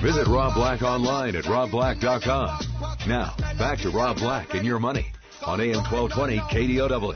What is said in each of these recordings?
Visit Rob Black online at robblack.com. Now, back to Rob Black and your money on AM 1220 KDOW.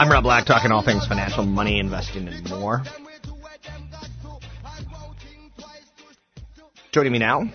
I'm Rob Black, talking all things financial, money, investing, and more. Joining me now,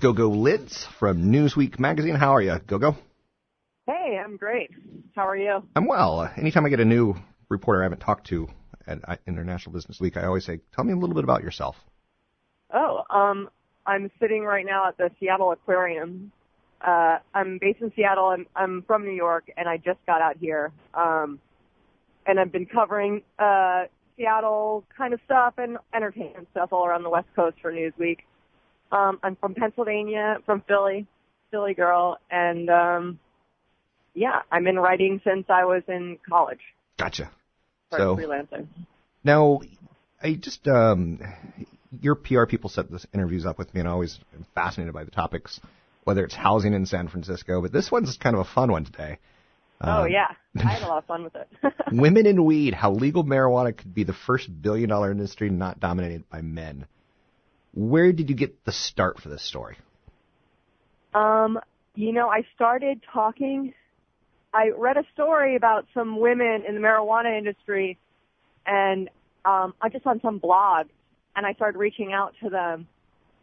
GoGo Lidz from Newsweek magazine. How are you, GoGo? I'm great. How are you? I'm well. Anytime I get a new reporter I haven't talked to at International Business Week, I always say, "Tell me a little bit about yourself." Oh, um, I'm sitting right now at the Seattle Aquarium. Uh, I'm based in Seattle. I'm, I'm from New York, and I just got out here. Um, and I've been covering uh, Seattle kind of stuff and entertainment stuff all around the West Coast for Newsweek. Um, I'm from Pennsylvania, from Philly, Philly girl, and um, yeah, I'm in writing since I was in college. Gotcha. So- freelancing. Now, I just um, your PR people set this interviews up with me, and I always am fascinated by the topics, whether it's housing in San Francisco. But this one's kind of a fun one today. oh Um, yeah, I had a lot of fun with it. Women in weed: How legal marijuana could be the first billion-dollar industry not dominated by men. Where did you get the start for this story? Um, you know, I started talking. I read a story about some women in the marijuana industry, and um, I just on some blog, and I started reaching out to them,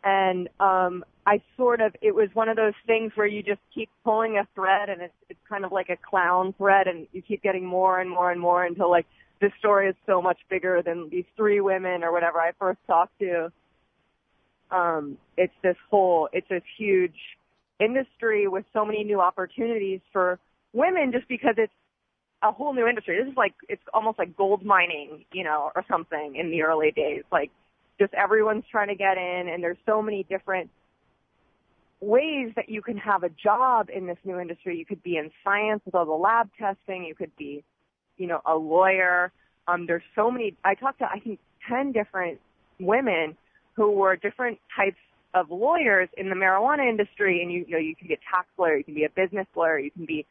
and um, I sort of it was one of those things where you just keep pulling a thread, and it's it's kind of like a clown thread, and you keep getting more and more and more until like this story is so much bigger than these three women or whatever I first talked to. Um, it's this whole, it's this huge industry with so many new opportunities for women just because it's a whole new industry. This is like it's almost like gold mining, you know, or something in the early days. Like just everyone's trying to get in and there's so many different ways that you can have a job in this new industry. You could be in science with all the lab testing, you could be, you know, a lawyer. Um there's so many I talked to I think 10 different women who were different types of lawyers in the marijuana industry and you, you know you can be a tax lawyer you can be a business lawyer you can be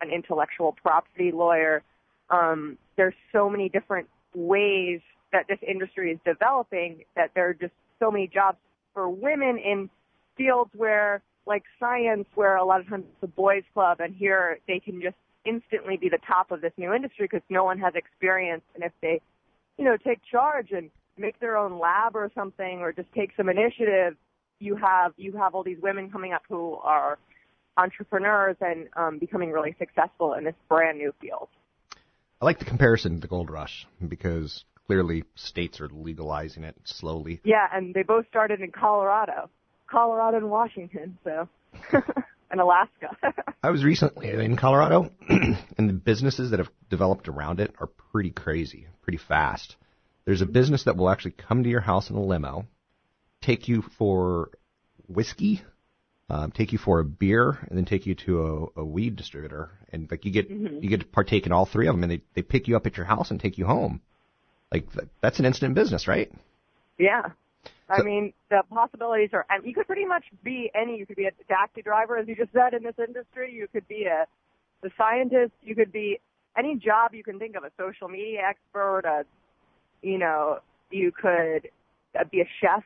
an intellectual property lawyer. Um, there's so many different ways that this industry is developing that there are just so many jobs for women in fields where like science where a lot of times it's a boys club and here they can just instantly be the top of this new industry because no one has experience. And if they you know take charge and make their own lab or something or just take some initiative you have you have all these women coming up who are entrepreneurs and um, becoming really successful in this brand new field I like the comparison to the gold rush because clearly states are legalizing it slowly. yeah and they both started in colorado colorado and washington so and alaska I was recently in Colorado, and the businesses that have developed around it are pretty crazy, pretty fast. There's a business that will actually come to your house in a limo, take you for whiskey, um, take you for a beer, and then take you to a, a weed distributor, and like you get Mhm. you get to partake in all three of them, and they they pick you up at your house and take you home. Like th- that's an instant business, right? Yeah. I So- mean, the possibilities are, and you could pretty much be any, you could be a taxi driver, as you just said, in this industry. You could be a, a scientist. You could be any job you can think of, a social media expert, a, you know, you could uh, be a chef.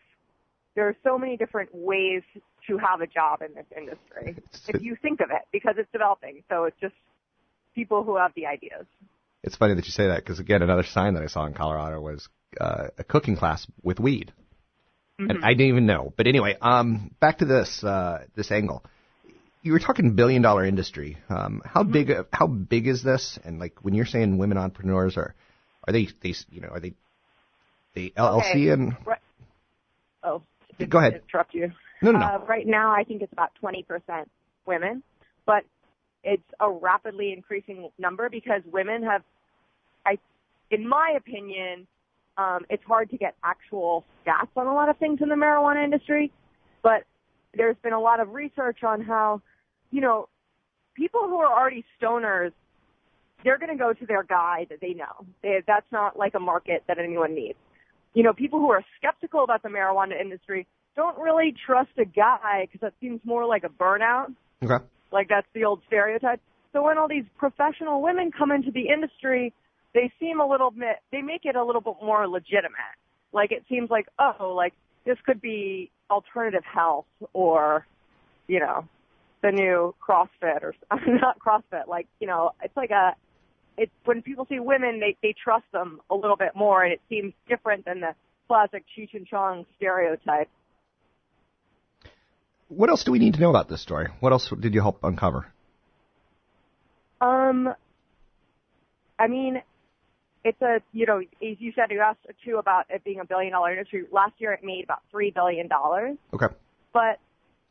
There are so many different ways to have a job in this industry, if you think of it, because it's developing. So it's just people who have the ideas. It's funny that you say that because again, another sign that I saw in Colorado was uh, a cooking class with weed, and Mhm. I didn't even know. But anyway, um, back to this uh, this angle. You were talking billion dollar industry. Um, how big how big is this? And like when you're saying women entrepreneurs are are they they you know are they The LLC Okay. and Right. Oh, Go ahead. Interrupt you. no, no, no. Uh, right now, I think it's about 20% women, but it's a rapidly increasing number because women have, I, in my opinion, um, it's hard to get actual stats on a lot of things in the marijuana industry, but there's been a lot of research on how, you know, people who are already stoners, they're going to go to their guy that they know. They, that's not like a market that anyone needs. You know, people who are skeptical about the marijuana industry don't really trust a guy because that seems more like a burnout. okay. Like that's the old stereotype. So when all these professional women come into the industry, they seem a little bit, they make it a little bit more legitimate. Like it seems like, oh, like this could be alternative health or, you know, the new CrossFit or not CrossFit. Like, you know, it's like a, it's when people see women, they, they trust them a little bit more and it seems different than the classic Cheech and Chong stereotype. What else do we need to know about this story? What else did you help uncover? Um, I mean, it's a you know, as you said, you asked too about it being a billion dollar industry. Last year, it made about three billion dollars. Okay. But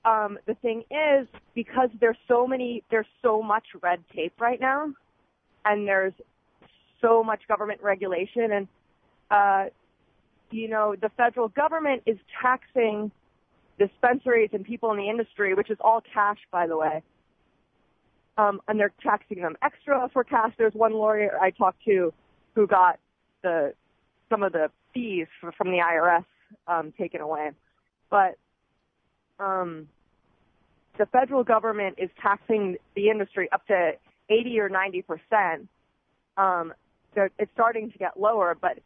um, the thing is, because there's so many, there's so much red tape right now, and there's so much government regulation, and uh, you know, the federal government is taxing dispensaries and people in the industry, which is all cash, by the way. Um, and they're taxing them extra for cash. There's one lawyer I talked to who got the some of the fees f- from the IRS um, taken away, but um, the federal government is taxing the industry up to 80 or 90 percent. Um, so it's starting to get lower, but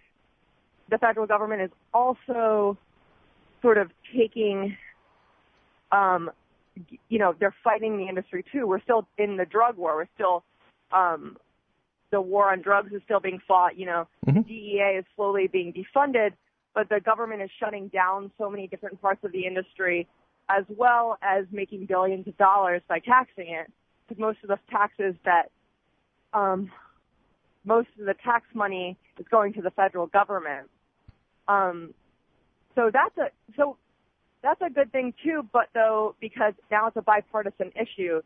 the federal government is also sort of taking, um, you know, they're fighting the industry too. We're still in the drug war. We're still, um, the war on drugs is still being fought. You know, Mhm. DEA is slowly being defunded, but the government is shutting down so many different parts of the industry, as well as making billions of dollars by taxing it. Most of the taxes that, um, most of the tax money is going to the federal government. Um, so that's a so that's a good thing too. But though, because now it's a bipartisan issue,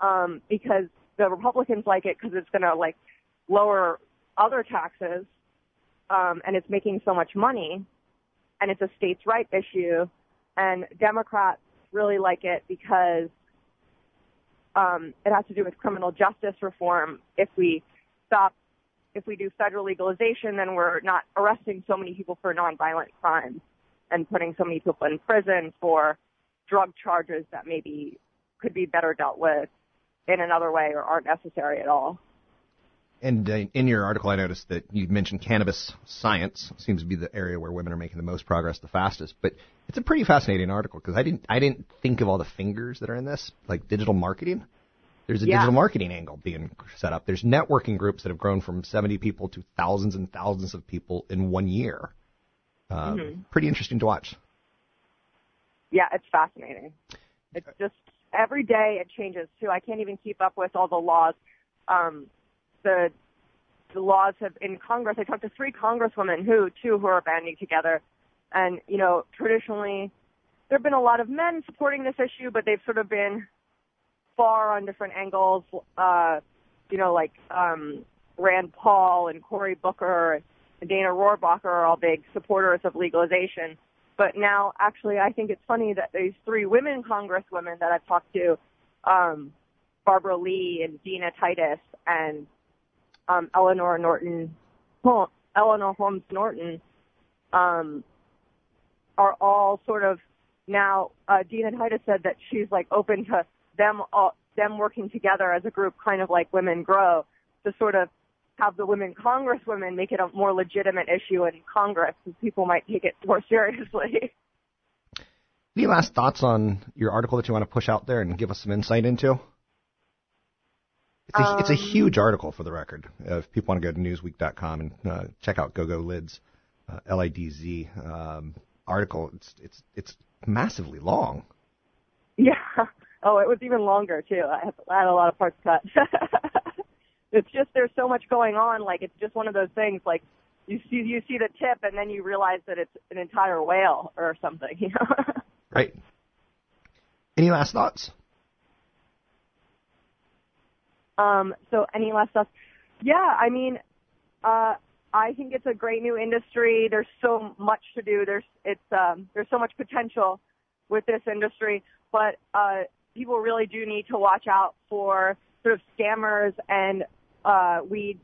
um, because the Republicans like it because it's going to like lower other taxes, um, and it's making so much money, and it's a states' right issue, and Democrats really like it because um, it has to do with criminal justice reform. If we stop, if we do federal legalization, then we're not arresting so many people for nonviolent crimes and putting so many people in prison for drug charges that maybe could be better dealt with in another way or aren't necessary at all. And uh, in your article, I noticed that you mentioned cannabis science seems to be the area where women are making the most progress the fastest. But it's a pretty fascinating article because I didn't I didn't think of all the fingers that are in this, like digital marketing. There's a Yeah. digital marketing angle being set up. There's networking groups that have grown from 70 people to thousands and thousands of people in one year. Um, Pretty interesting to watch. Yeah, it's fascinating. It's just every day it changes too. I can't even keep up with all the laws. Um, the the laws have in Congress. I talked to three congresswomen who too who are banding together, and you know traditionally there have been a lot of men supporting this issue, but they've sort of been far on different angles. Uh, you know, like um, Rand Paul and Cory Booker and Dana Rohrabacher are all big supporters of legalization. But now, actually, I think it's funny that these three women congresswomen that I've talked to, um, Barbara Lee and Dina Titus and um, Eleanor Norton, Eleanor Holmes Norton, um, are all sort of now. Uh, and Titus said that she's like open to them all, them working together as a group, kind of like Women Grow, to sort of have the women congresswomen make it a more legitimate issue in Congress, because people might take it more seriously. Any last thoughts on your article that you want to push out there and give us some insight into? It's a, it's a huge article for the record. Uh, if people want to go to newsweek.com and uh, check out GoGo Lidz, uh, L-I-D-Z um, article, it's it's it's massively long. Yeah. Oh, it was even longer too. I I had a lot of parts cut. it's just there's so much going on. Like it's just one of those things. Like you see you see the tip and then you realize that it's an entire whale or something. You know. right. Any last thoughts? Um, so any last stuff? Yeah, I mean, uh, I think it's a great new industry. There's so much to do. There's it's um, there's so much potential with this industry, but uh, people really do need to watch out for sort of scammers and uh, weed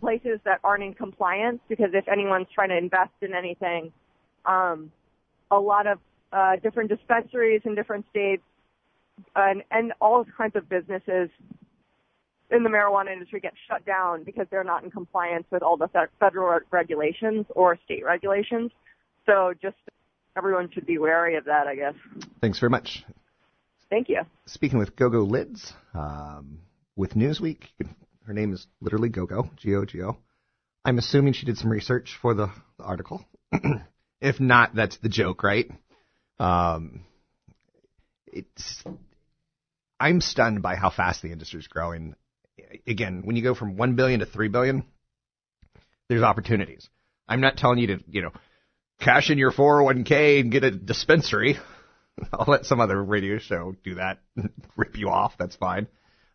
places that aren't in compliance because if anyone's trying to invest in anything, um, a lot of uh, different dispensaries in different states and, and all kinds of businesses in the marijuana industry get shut down because they're not in compliance with all the federal regulations or state regulations. So just everyone should be wary of that, I guess. Thanks very much. Thank you. Speaking with GoGo Lidz, um, with Newsweek, her name is literally GoGo, G-O-G-O. I'm assuming she did some research for the, the article. if not, that's the joke, right? Um, it's I'm stunned by how fast the industry is growing again, when you go from one billion to three billion, there's opportunities. I'm not telling you to, you know, cash in your 401k and get a dispensary. I'll let some other radio show do that, rip you off. That's fine.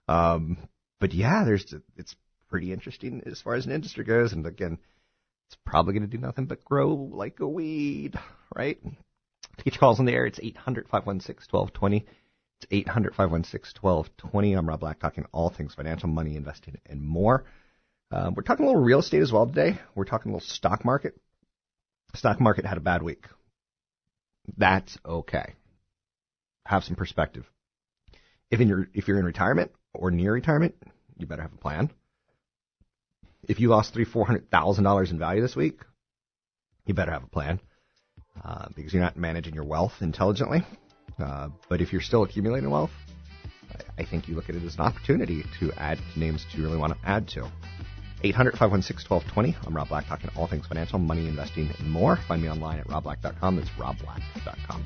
Um, but yeah, there's it's pretty interesting as far as an industry goes. And again, it's probably going to do nothing but grow like a weed, right? To get your calls in the air, it's 800 516 1220. It's 800 516 1220. I'm Rob Black, talking all things financial, money, investing, and more. Um, we're talking a little real estate as well today. We're talking a little stock market. Stock market had a bad week. That's okay. Have some perspective. If in your if you're in retirement or near retirement, you better have a plan. If you lost three four hundred thousand dollars in value this week, you better have a plan uh, because you're not managing your wealth intelligently. Uh, but if you're still accumulating wealth, I think you look at it as an opportunity to add to names that you really want to add to. 800 516 1220. I'm Rob Black, talking all things financial, money, investing, and more. Find me online at robblack.com. That's robblack.com.